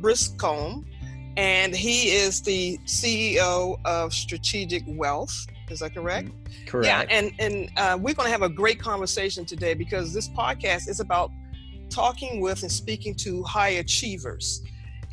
Briscombe, and he is the CEO of Strategic Wealth. Is that correct? Mm, correct. Yeah, and and uh, we're going to have a great conversation today because this podcast is about talking with and speaking to high achievers,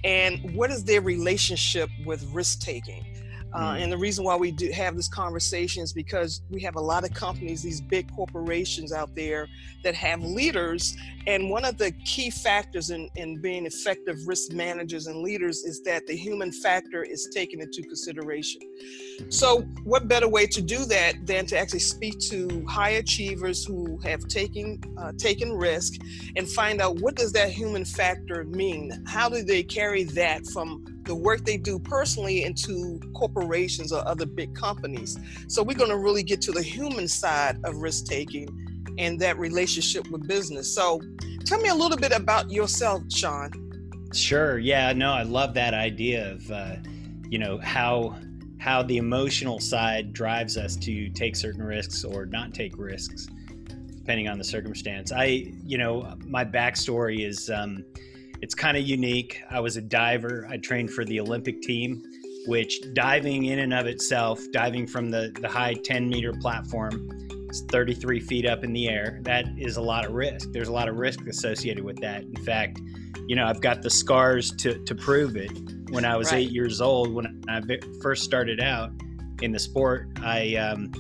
and what is their relationship with risk taking. Uh, mm. And the reason why we do have this conversation is because we have a lot of companies, these big corporations out there that have leaders. And one of the key factors in, in being effective risk managers and leaders is that the human factor is taken into consideration. Mm-hmm. So, what better way to do that than to actually speak to high achievers who have taken uh, taken risk and find out what does that human factor mean? How do they carry that from the work they do personally into corporations or other big companies. So we're going to really get to the human side of risk taking and that relationship with business. So tell me a little bit about yourself, Sean. Sure. Yeah. No, I love that idea of, uh, you know, how how the emotional side drives us to take certain risks or not take risks, depending on the circumstance. I, you know, my backstory is. Um, it's kind of unique. I was a diver. I trained for the Olympic team, which diving in and of itself, diving from the, the high 10 meter platform, it's 33 feet up in the air. That is a lot of risk. There's a lot of risk associated with that. In fact, you know, I've got the scars to, to prove it. When I was right. eight years old, when I first started out in the sport, I, um,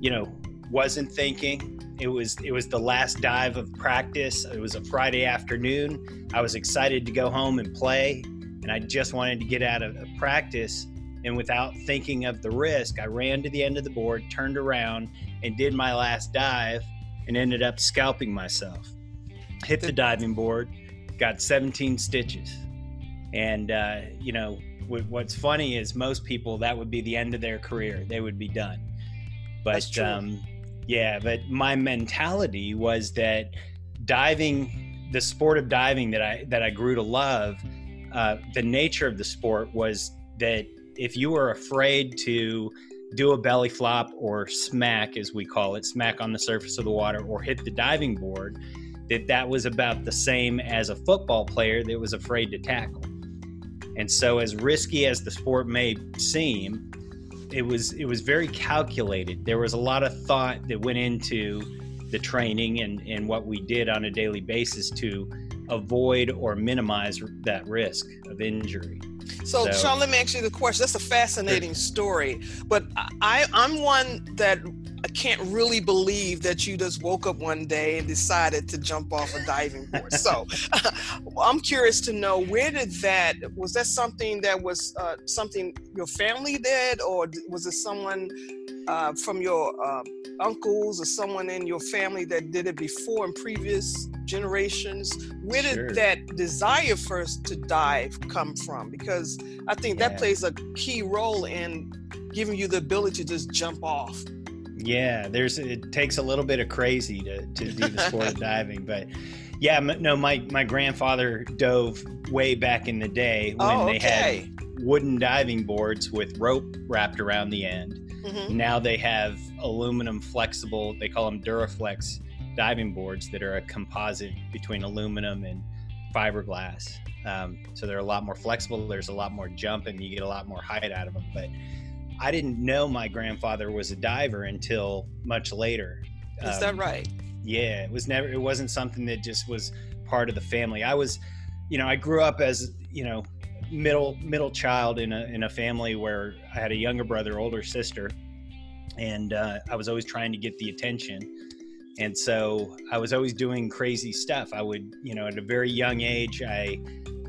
you know, wasn't thinking, it was it was the last dive of practice. It was a Friday afternoon. I was excited to go home and play, and I just wanted to get out of, practice. And without thinking of the risk, I ran to the end of the board, turned around, and did my last dive, and ended up scalping myself. Hit the diving board, got 17 stitches, and uh, you know what's funny is most people that would be the end of their career. They would be done. But um, yeah, but my mentality was that diving, the sport of diving that I that I grew to love, uh, the nature of the sport was that if you were afraid to do a belly flop or smack, as we call it, smack on the surface of the water or hit the diving board, that that was about the same as a football player that was afraid to tackle. And so, as risky as the sport may seem, it was it was very calculated. There was a lot of thought that went into the training and, and what we did on a daily basis to avoid or minimize that risk of injury. So, so Sean, let me ask you the question. That's a fascinating story, but I, I'm one that I can't really believe that you just woke up one day and decided to jump off a diving board. so I'm curious to know where did that was that something that was uh, something your family did, or was it someone uh, from your uh, uncles or someone in your family that did it before in previous generations? Where did sure. that desire first to dive come from? Because I think yeah. that plays a key role in giving you the ability to just jump off. Yeah, there's it takes a little bit of crazy to, to do the sport of diving, but yeah, no, my my grandfather dove way back in the day when oh, they had wooden diving boards with rope wrapped around the end. Mm-hmm. Now they have aluminum flexible, they call them Duraflex diving boards that are a composite between aluminum and fiberglass. Um, so they're a lot more flexible. There's a lot more jump, and you get a lot more height out of them. But I didn't know my grandfather was a diver until much later. Is um, that right? Yeah, it was never. It wasn't something that just was part of the family. I was, you know, I grew up as you know middle middle child in a in a family where I had a younger brother, older sister, and uh, I was always trying to get the attention. And so I was always doing crazy stuff. I would, you know, at a very young age, I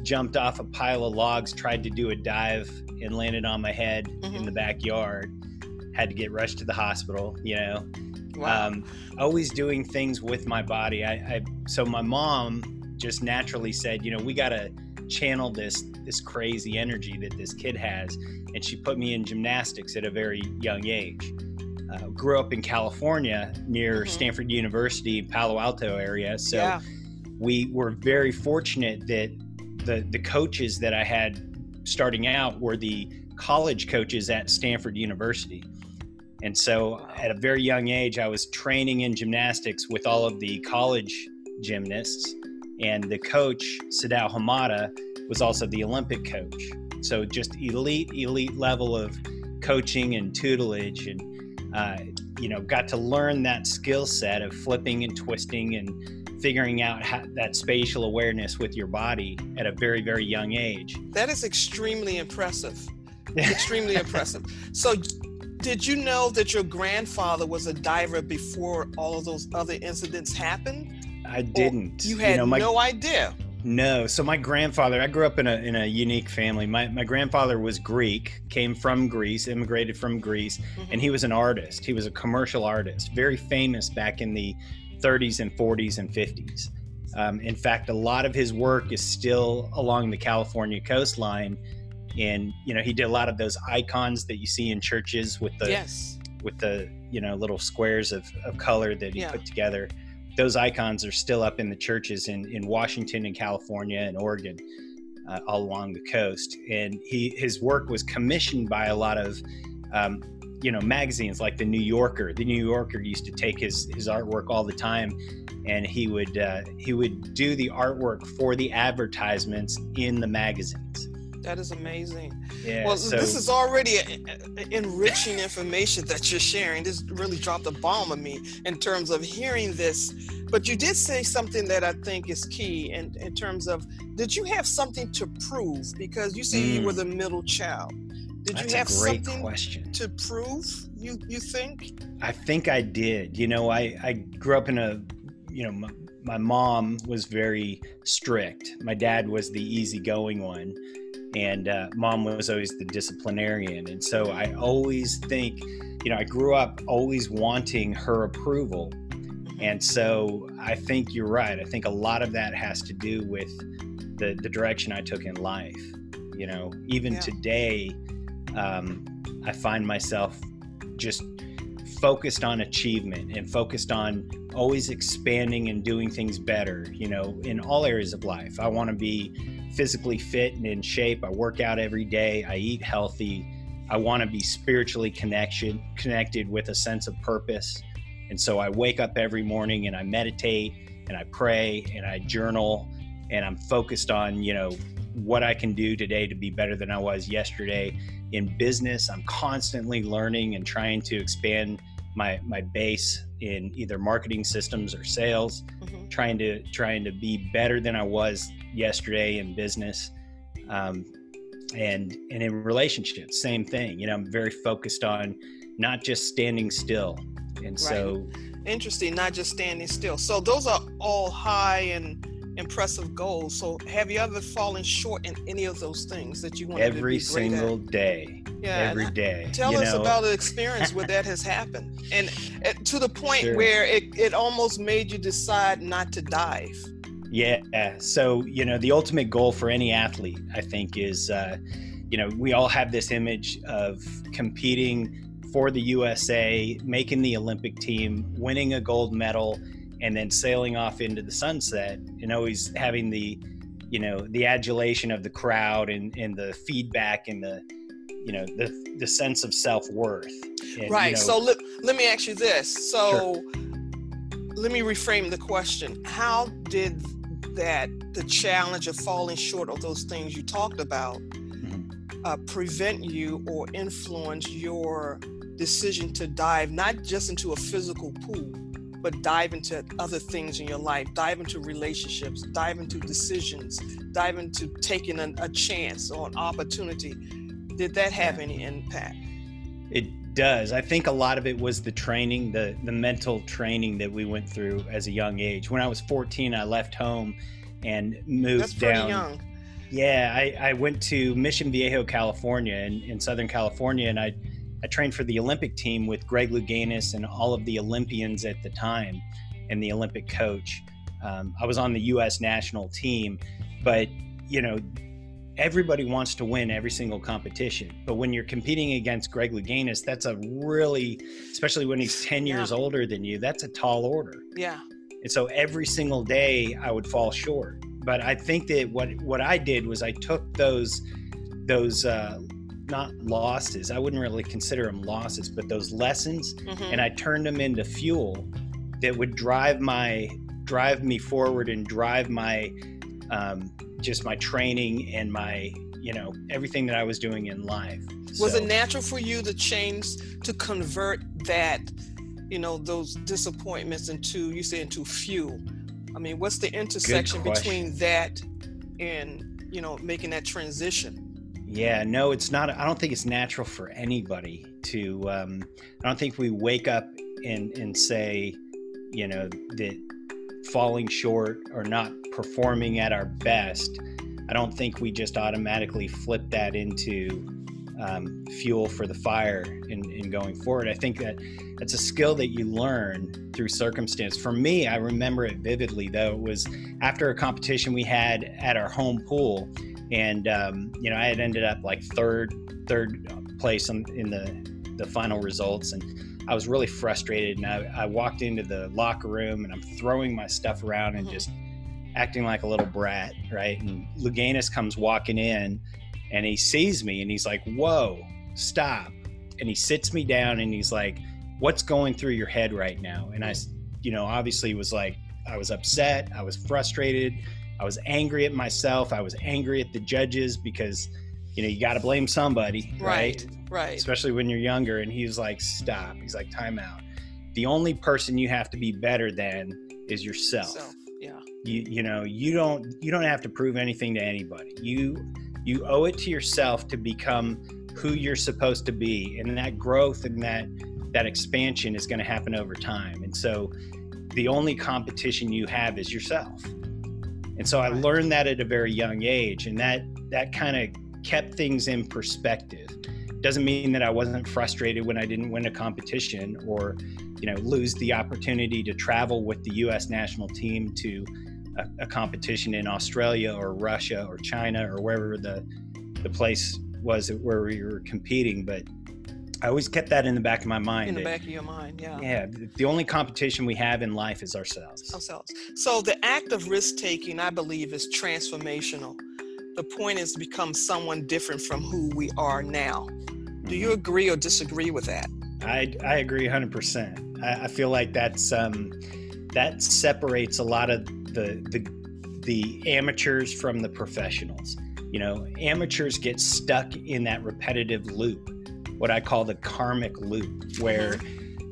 jumped off a pile of logs, tried to do a dive, and landed on my head mm-hmm. in the backyard. Had to get rushed to the hospital, you know. Wow. Um, always doing things with my body. I, I so my mom just naturally said, you know, we got to channel this this crazy energy that this kid has, and she put me in gymnastics at a very young age. Uh, grew up in California near mm-hmm. Stanford University, Palo Alto area, so yeah. we were very fortunate that the the coaches that I had starting out were the college coaches at Stanford University. And so at a very young age, I was training in gymnastics with all of the college gymnasts. And the coach, Sadao Hamada, was also the Olympic coach. So just elite, elite level of coaching and tutelage, and uh, you know, got to learn that skill set of flipping and twisting and figuring out how, that spatial awareness with your body at a very, very young age. That is extremely impressive. extremely impressive. So, did you know that your grandfather was a diver before all of those other incidents happened? I didn't. Or you had you know, my, no idea. No. So my grandfather, I grew up in a in a unique family. My my grandfather was Greek, came from Greece, immigrated from Greece, mm-hmm. and he was an artist. He was a commercial artist, very famous back in the 30s and 40s and 50s. Um, in fact, a lot of his work is still along the California coastline, and you know he did a lot of those icons that you see in churches with the yes. with the you know little squares of, of color that he yeah. put together those icons are still up in the churches in, in Washington and California and Oregon, uh, all along the coast. And he his work was commissioned by a lot of um, you know magazines like the New Yorker. The New Yorker used to take his his artwork all the time, and he would uh, he would do the artwork for the advertisements in the magazines. That is amazing. Yeah, well, so, this is already a, a, enriching information that you're sharing. This really dropped a bomb on me in terms of hearing this. But you did say something that I think is key in, in terms of did you have something to prove? Because you say mm. you were mm. the middle child. Did you have something question. to prove? You you think? I think I did. You know, I I grew up in a you know my, my mom was very strict. My dad was the easygoing one and uh, mom was always the disciplinarian. And so i always think you know i grew up always wanting her approval. And so i think you're right. I think a lot of that has to do with the the direction i took in life you know? Even yeah. today um, i find myself just focused on achievement and focused on always expanding and doing things better you know in all areas of life. I want to be physically fit and in shape. I work out every day. I eat healthy. I want to be spiritually connection connected with a sense of purpose. And so I wake up every morning and I meditate and I pray and I journal and I'm focused on, you know, what I can do today to be better than I was yesterday. In business, I'm constantly learning and trying to expand my my base in either marketing systems or sales mm-hmm. trying to trying to be better than i was yesterday in business um, and and in relationships same thing you know i'm very focused on not just standing still and right. so interesting not just standing still so those are all high and impressive goals so have you ever fallen short in any of those things that you want to do? every single at? day yeah, every day tell us know? about the experience where that has happened and, and to the point sure. where it, it almost made you decide not to dive yeah. So, you know, the ultimate goal for any athlete, I think, is, uh, you know, we all have this image of competing for the USA, making the Olympic team, winning a gold medal, and then sailing off into the sunset and always having the, you know, the adulation of the crowd and, and the feedback and the, you know, the, the sense of self worth. Right. You know, so let, let me ask you this. So, sure. let me reframe the question. How did that the challenge of falling short of those things you talked about mm-hmm. uh, prevent you or influence your decision to dive not just into a physical pool but dive into other things in your life dive into relationships dive into decisions dive into taking an, a chance or an opportunity. Did that have any impact? It does. I think a lot of it was the training the the mental training that we went through as a young age. When i was 14 i left home and moved That's down. young. yeah I, I went to mission viejo california in, in southern california and i i trained for the olympic team with greg louganis and all of the olympians at the time and the olympic coach. Um, i was on the us national team but you know everybody wants to win every single competition. But when you're competing against Greg Louganis, that's a really, especially when he's 10 years yeah. older than you, that's a tall order. Yeah. And so every single day I would fall short. But I think that what what I did was I took those those uh, not losses. I wouldn't really consider them losses, but those lessons, mm-hmm. and I turned them into fuel that would drive my drive me forward and drive my um, just my training and my you know everything that I was doing in life. Was so, it natural for you to change to convert that, you know, those disappointments into you say into fuel? I mean, what's the intersection between that and you know making that transition? Yeah, no, it's not. I don't think it's natural for anybody to. Um, I don't think we wake up and and say, you know, that falling short or not performing at our best. I don't think we just automatically flip that into um, fuel for the fire in, in going forward. I think that it's a skill that you learn through circumstance. For me, I remember it vividly, though. It was after a competition we had at our home pool and um, you know I had ended up like third third place in, in the the final results, and I was really frustrated. And I, I walked into the locker room and I'm throwing my stuff around and mm-hmm. just acting like a little brat, right? And Louganis comes walking in, and he sees me and he's like, "Whoa, stop!" And he sits me down and he's like, "What's going through your head right now?" And I, you know, obviously was like, I was upset, I was frustrated I was angry at myself. I was angry at the judges because, you know, you got to blame somebody, right? Right. Right. Especially when you're younger. And he's like, stop. He's like, time out. The only person you have to be better than is yourself. So, yeah. You, you know, you don't, you don't have to prove anything to anybody. You, you owe it to yourself to become who you're supposed to be. And that growth and that, that expansion is going to happen over time. And so the only competition you have is yourself and so I learned that at a very young age, and that that kind of kept things in perspective. Doesn't mean that I wasn't frustrated when I didn't win a competition or, you know, lose the opportunity to travel with the U.S. national team to a, a competition in Australia or Russia or China or wherever the the place was where we were competing. But I always kept that in the back of my mind. In the back of your mind, yeah. Yeah. The only competition we have in life is ourselves. Ourselves. So the act of risk taking, I believe, is transformational. The point is to become someone different from who we are now. Do you mm-hmm. agree or disagree with that? I, I agree 100%. I, I feel like that's um, that separates a lot of the, the the amateurs from the professionals. You know, amateurs get stuck in that repetitive loop what I call the karmic loop, where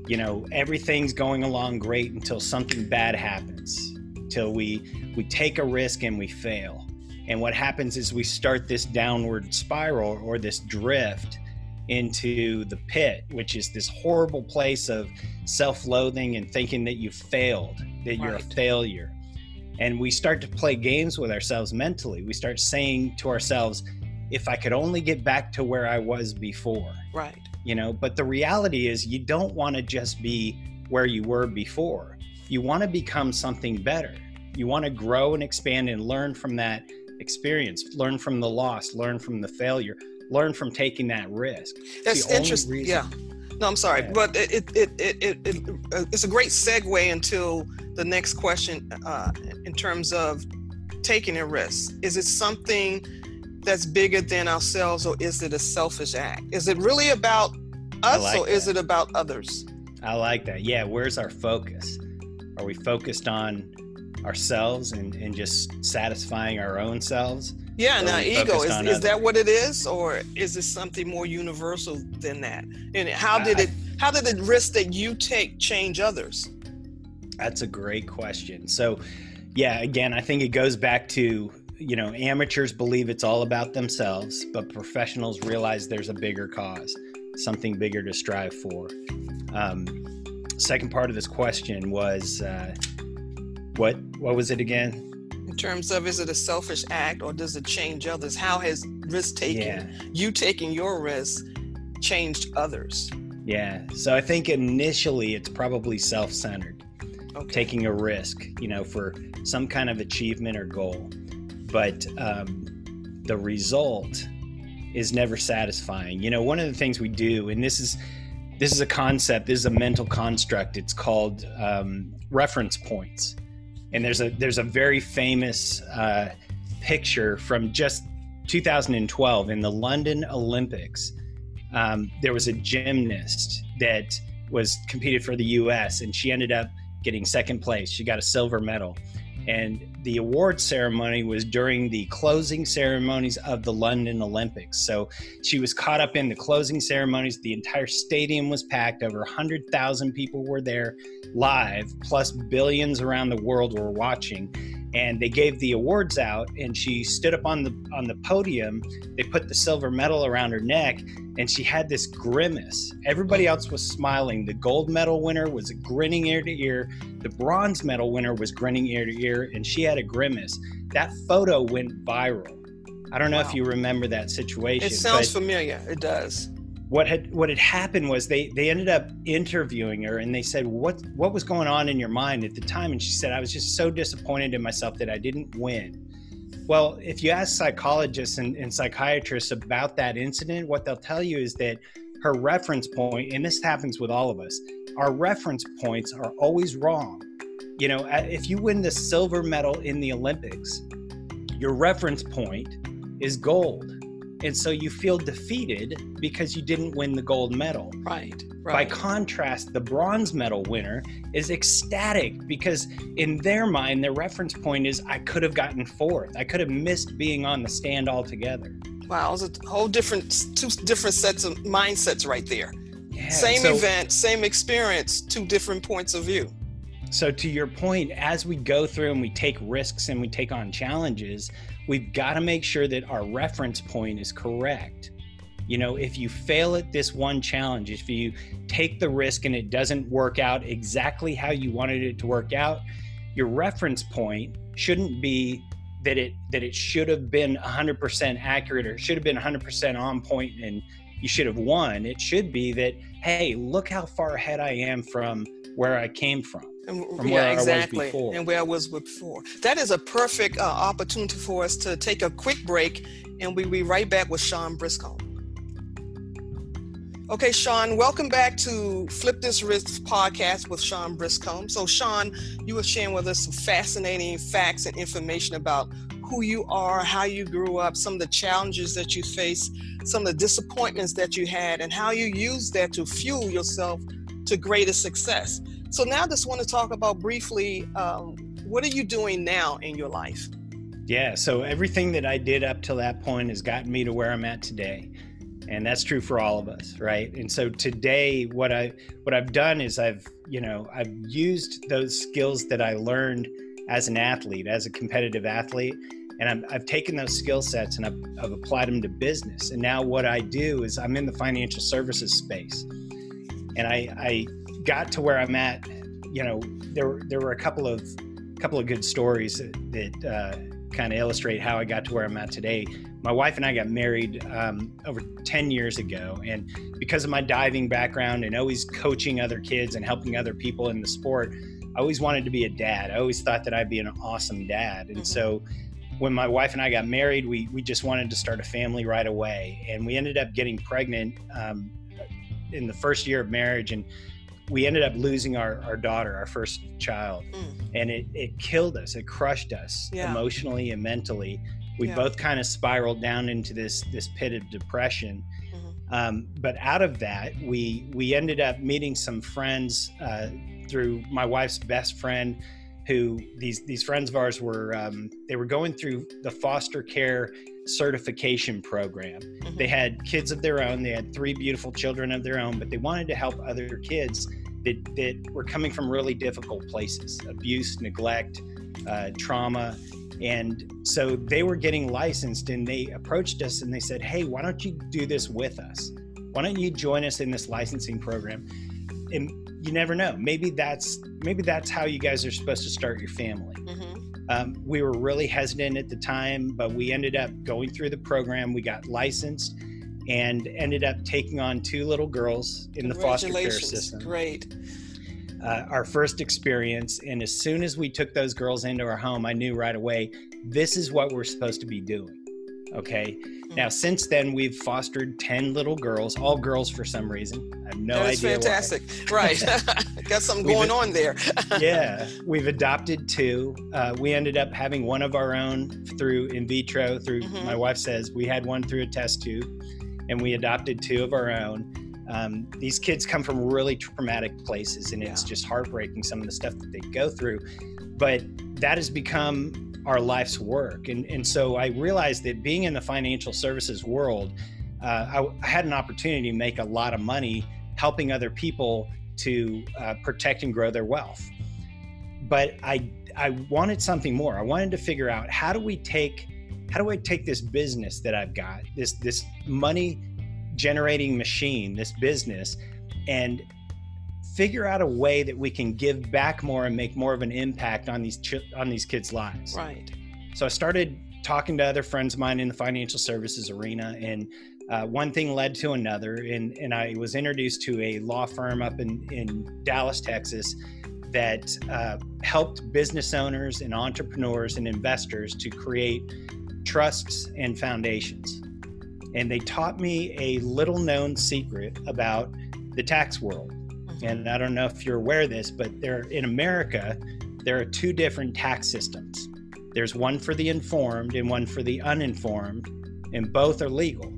you know everything's going along great until something bad happens, till we we take a risk and we fail. And what happens is we start this downward spiral or this drift into the pit, which is this horrible place of self loathing and thinking that you failed, that you're a failure. And we start to play games with ourselves mentally. We start saying to ourselves, if I could only get back to where I was before. Right. You know, but the reality is you don't want to just be where you were before. You want to become something better. You want to grow and expand and learn from that experience, learn from the loss, learn from the failure, learn from taking that risk. That's interesting. Yeah. No, I'm sorry, yeah. but it, it, it, it, it, uh, it's a great segue into the next question uh, in terms of taking a risk. Is it something that's bigger than ourselves, or is it a selfish act? Is it really about us, like or that. is it about others? I like that. Yeah, where's our focus? Are we focused on ourselves and, and just satisfying our own selves? Yeah, now ego is, is that what it is, or is it something more universal than that? And how did it how did the risk that you take change others? That's a great question. So, yeah, again, I think it goes back to you know, amateurs believe it's all about themselves, but professionals realize there's a bigger cause, something bigger to strive for. Um, second part of this question was uh, what what was it again? In terms of is it a selfish act or does it change others? How has risk taking, yeah. you taking your risk, changed others? Yeah. So I think initially it's probably self centered, okay. taking a risk, you know, for some kind of achievement or goal but um, the result is never satisfying. You know, one of the things we do, and this is this is a concept, this is a mental construct. It's called um, reference points, and there's a there's a very famous uh, picture from just 2012 in the London Olympics. Um, there was a gymnast that was competed for the U.S. and she ended up getting second place. She got a silver medal and the award ceremony was during the closing ceremonies of the London Olympics. So she was caught up in the closing ceremonies. The entire stadium was packed. Over 100,000 people were there live, plus billions around the world were watching. And they gave the awards out, and she stood up on the on the podium. They put the silver medal around her neck, and she had this grimace. Everybody else was smiling. The gold medal winner was grinning ear to ear. The bronze medal winner was grinning ear to ear, and she had a grimace. That photo went viral. I don't know wow. if you remember that situation. It sounds familiar. It does. What had what had happened was they they ended up interviewing her and they said what what was going on in your mind at the time? And she said I was just so disappointed in myself that I didn't win. Well, if you ask psychologists and, and psychiatrists about that incident, what they'll tell you is that her reference point, and this happens with all of us, our reference points are always wrong. You know, if you win the silver medal in the Olympics, your reference point is gold and so you feel defeated because you didn't win the gold medal. Right, right. By contrast, the bronze medal winner is ecstatic because in their mind, their reference point is I could have gotten fourth. I could have missed being on the stand altogether. Wow, it's a whole different two different sets of mindsets right there. Yeah, same so, event, same experience, two different points of view. So to your point, as we go through and we take risks and we take on challenges, we've got to make sure that our reference point is correct. You know, if you fail at this one challenge, if you take the risk and it doesn't work out exactly how you wanted it to work out, your reference point shouldn't be that it that it should have been 100% accurate or should have been 100% on point and you should have won. It should be that hey, look how far ahead I am from where I came from. And, yeah, exactly. And where I was before. That is a perfect uh, opportunity for us to take a quick break, and we'll be right back with Sean Briscoe. Okay, Sean, welcome back to Flip This Risk podcast with Sean Briscombe. So, Sean, you were sharing with us some fascinating facts and information about who you are, how you grew up, some of the challenges that you faced, some of the disappointments that you had, and how you used that to fuel yourself to greater success. So now I just want to talk about briefly um, what are you doing now in your life? Yeah, so everything that I did up till that point has gotten me to where I'm at today. And that's true for all of us, right? And so today what I what I've done is I've, you know, I've used those skills that I learned as an athlete, as a competitive athlete, and i have taken those skill sets and I've, I've applied them to business. And now what I do is I'm in the financial services space, and I, I got to where I'm at, you know, there there were a couple of couple of good stories that, that uh, kind of illustrate how I got to where I'm at today. My wife and I got married um, over 10 years ago, and because of my diving background and always coaching other kids and helping other people in the sport, I always wanted to be a dad. I always thought that I'd be an awesome dad, and mm-hmm. so when my wife and I got married, we we just wanted to start a family right away, and we ended up getting pregnant um, in the first year of marriage, and we ended up losing our, our daughter, our first child, mm. and it, it killed us. It crushed us yeah. emotionally and mentally. We yeah. both kind of spiraled down into this this pit of depression. Mm-hmm. Um, but out of that, we we ended up meeting some friends uh, through my wife's best friend, who these these friends of ours were um, they were going through the foster care certification program. Mm-hmm. They had kids of their own. They had three beautiful children of their own, but they wanted to help other kids that, that were coming from really difficult places abuse, neglect, uh, trauma. And so they were getting licensed and they approached us and they said, Hey, why don't you do this with us? Why don't you join us in this licensing program? And you never know. Maybe that's maybe that's how you guys are supposed to start your family. Um, we were really hesitant at the time, but we ended up going through the program. We got licensed and ended up taking on two little girls in the foster care system. Great. Uh, our first experience. And as soon as we took those girls into our home, I knew right away this is what we're supposed to be doing. Okay. Mm-hmm. Now, since then, we've fostered 10 little girls, all girls for some reason. I have no that idea. That's fantastic. Why. Right. Got something going on there. yeah. We've adopted two. Uh, we ended up having one of our own through in vitro, through mm-hmm. my wife says we had one through a test tube and we adopted two of our own. Um, these kids come from really traumatic places, and it's just heartbreaking some of the stuff that they go through. But that has become our life's work. And, and so I realized that being in the financial services world, uh, I, I, had an opportunity to make a lot of money helping other people to uh, protect and grow their wealth. But I, I wanted something more. I wanted to figure out how do we take, how do I take this business that I've got, this this money generating machine, this business, and figure out a way that we can give back more and make more of an impact on these on these kids' lives. Right. So I started talking to other friends of mine in the financial services arena, and uh, one thing led to another, and and I was introduced to a law firm up in in Dallas, Texas, that uh, helped business owners and entrepreneurs and investors to create trusts and foundations. And they taught me a little known secret about the tax world and I don't know if you're aware of this, but there in America, there are two different tax systems. There's one for the informed and one for the uninformed, and both are legal.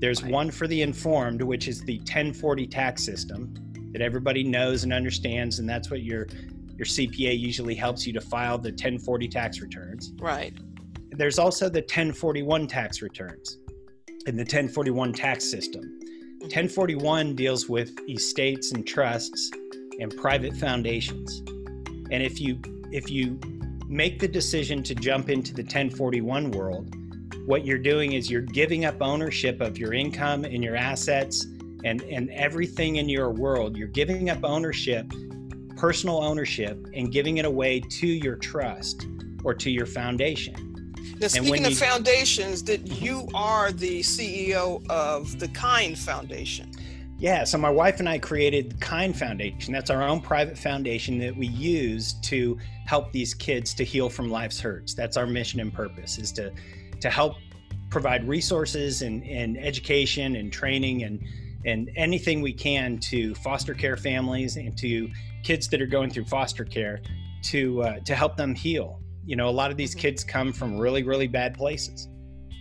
There's right. one for the informed, which is the 1040 tax system that everybody knows and understands, and that's what your your CPA usually helps you to file the 1040 tax returns. Right. There's also the 1041 tax returns in the 1041 tax system. 1041 deals with estates and trusts and private foundations. And if you if you make the decision to jump into the 1041 world, what you're doing is you're giving up ownership of your income and your assets and and everything in your world. You're giving up ownership, personal ownership and giving it away to your trust or to your foundation. Now, speaking of you, foundations, that you are the CEO of the Kind Foundation. Yeah, so my wife and I created the Kind Foundation. That's our own private foundation that we use to help these kids to heal from life's hurts. That's our mission and purpose is to to help provide resources and, and education and training and and anything we can to foster care families and to kids that are going through foster care to uh, to help them heal you know, a lot of these mm-hmm. kids come from really, really bad places.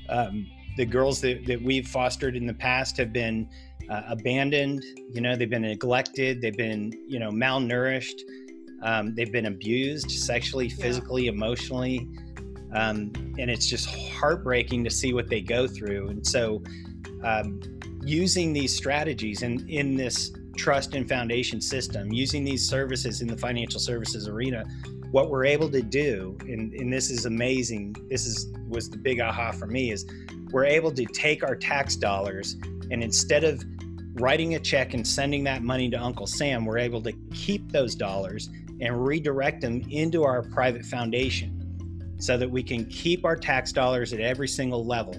Um, the girls that, that we've fostered in the past have been uh, abandoned, you know, they've been neglected, they've been, you know, malnourished, um, they've been abused sexually, physically, yeah. emotionally. Um, and it's just heartbreaking to see what they go through. And so, um, using these strategies and in, in this trust and foundation system, using these services in the financial services arena what we're able to do and, and this is amazing this is was the big aha for me is we're able to take our tax dollars and instead of writing a check and sending that money to uncle sam we're able to keep those dollars and redirect them into our private foundation so that we can keep our tax dollars at every single level.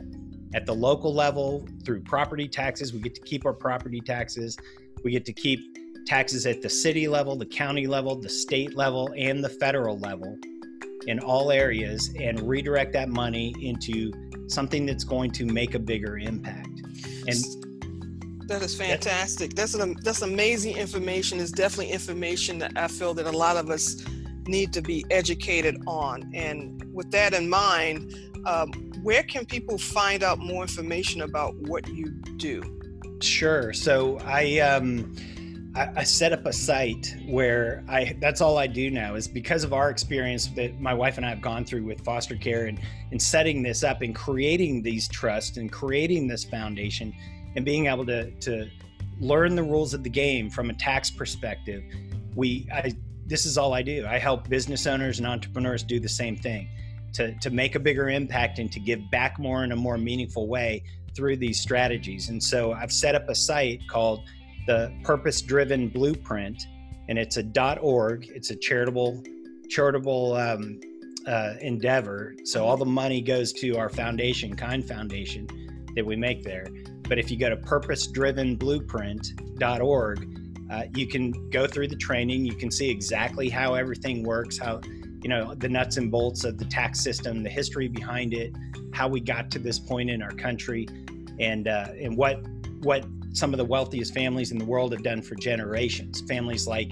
At the local level through property taxes we get to keep our property taxes. We get to keep taxes at the city level, the county level, the state level, and the federal level in all areas and redirect that money into something that's going to make a bigger impact. And that is fantastic. That's an that's amazing information. It's definitely information that I feel that a lot of us need to be educated on. And with that in mind, um, where can people find out more information about what you do? Sure. So I um, I, set up a site where I that's all I do now is because of our experience that my wife and I have gone through with foster care and, and setting this up and creating these trusts and creating this foundation and being able to to learn the rules of the game from a tax perspective. We I this is all I do. I help business owners and entrepreneurs do the same thing to, to make a bigger impact and to give back more in a more meaningful way through these strategies. And so I've set up a site called the purpose driven blueprint and it's a org. It's a charitable charitable um, uh, endeavor. So all the money goes to our foundation kind foundation that we make there. But if you go to purpose driven blueprint.org uh, you can go through the training. You can see exactly how everything works how you know the nuts and bolts of the tax system the history behind it how we got to this point in our country and uh, and what what some of the wealthiest families in the world have done for generations. Families like,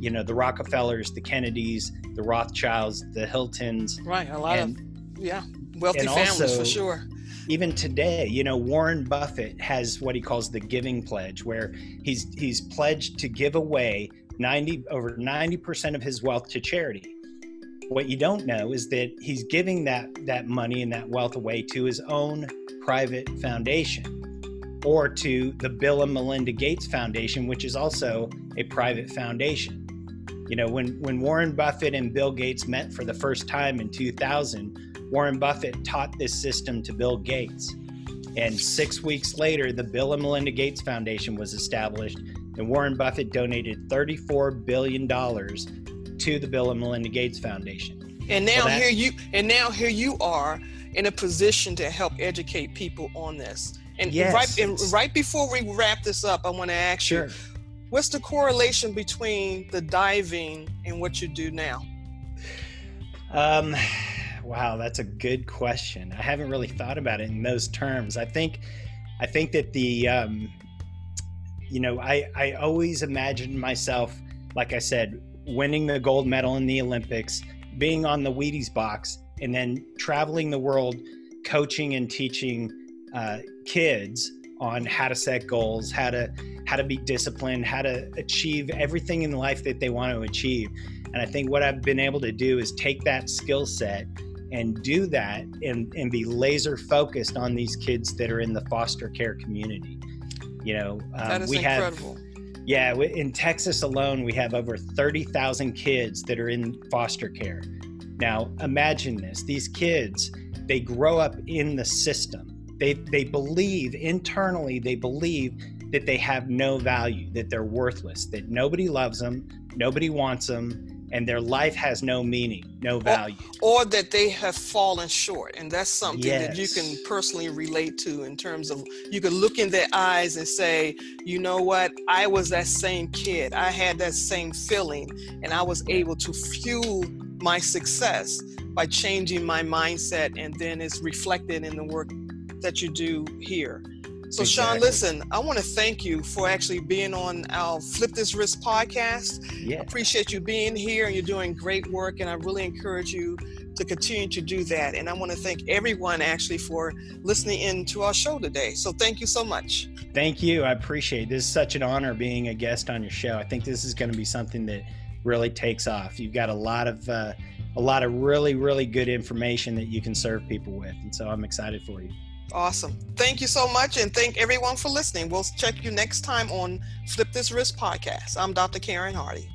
you know, the Rockefellers, the Kennedys, the Rothschilds, the Hiltons. Right. A lot and, of, yeah, wealthy families also, for sure. Even today, you know, Warren Buffett has what he calls the giving pledge, where he's he's pledged to give away 90 over 90% of his wealth to charity. What you don't know is that he's giving that that money and that wealth away to his own private foundation or to the Bill and Melinda Gates Foundation, which is also a private foundation. You know, when when Warren Buffett and Bill Gates met for the first time in 2000, Warren Buffett taught this system to Bill Gates. And 6 weeks later, the Bill and Melinda Gates Foundation was established and Warren Buffett donated 34 billion dollars to the Bill and Melinda Gates Foundation. And now here you and now here you are in a position to help educate people on this. And yes. right and right before we wrap this up, I want to ask sure. you what's the correlation between the diving and what you do now? Um wow, that's a good question. I haven't really thought about it in those terms. I think I think that the um you know, I I always imagined myself like I said winning the gold medal in the Olympics, being on the Wheaties box, and then traveling the world, coaching and teaching uh, kids on how to set goals, how to how to be disciplined, how to achieve everything in life that they want to achieve. And I think what I've been able to do is take that skill set and do that and, and be laser focused on these kids that are in the foster care community. You know, um, we incredible. have yeah, in Texas alone, we have over 30,000 kids that are in foster care. Now, imagine this these kids, they grow up in the system. They, they believe internally, they believe that they have no value, that they're worthless, that nobody loves them, nobody wants them, and their life has no meaning, no value. Or, or that they have fallen short. And that's something yes. that you can personally relate to in terms of you can look in their eyes and say, you know what, I was that same kid. I had that same feeling, and I was able to fuel my success by changing my mindset, and then it's reflected in the work that you do here. So, exactly. Sean, listen, I want to thank you for actually being on our Flip This Risk podcast. Yeah. I appreciate you being here and you're doing great work. And I really encourage you to continue to do that. And I want to thank everyone actually for listening in to our show today. So, thank you so much. Thank you. I appreciate it. This is such an honor being a guest on your show. I think this is going to be something that really takes off. You've got a lot of, uh, a lot of really, really good information that you can serve people with. And so I'm excited for you. Awesome. Thank you so much. And thank everyone for listening. We'll check you next time on Flip This Risk podcast. I'm Dr. Karen Hardy.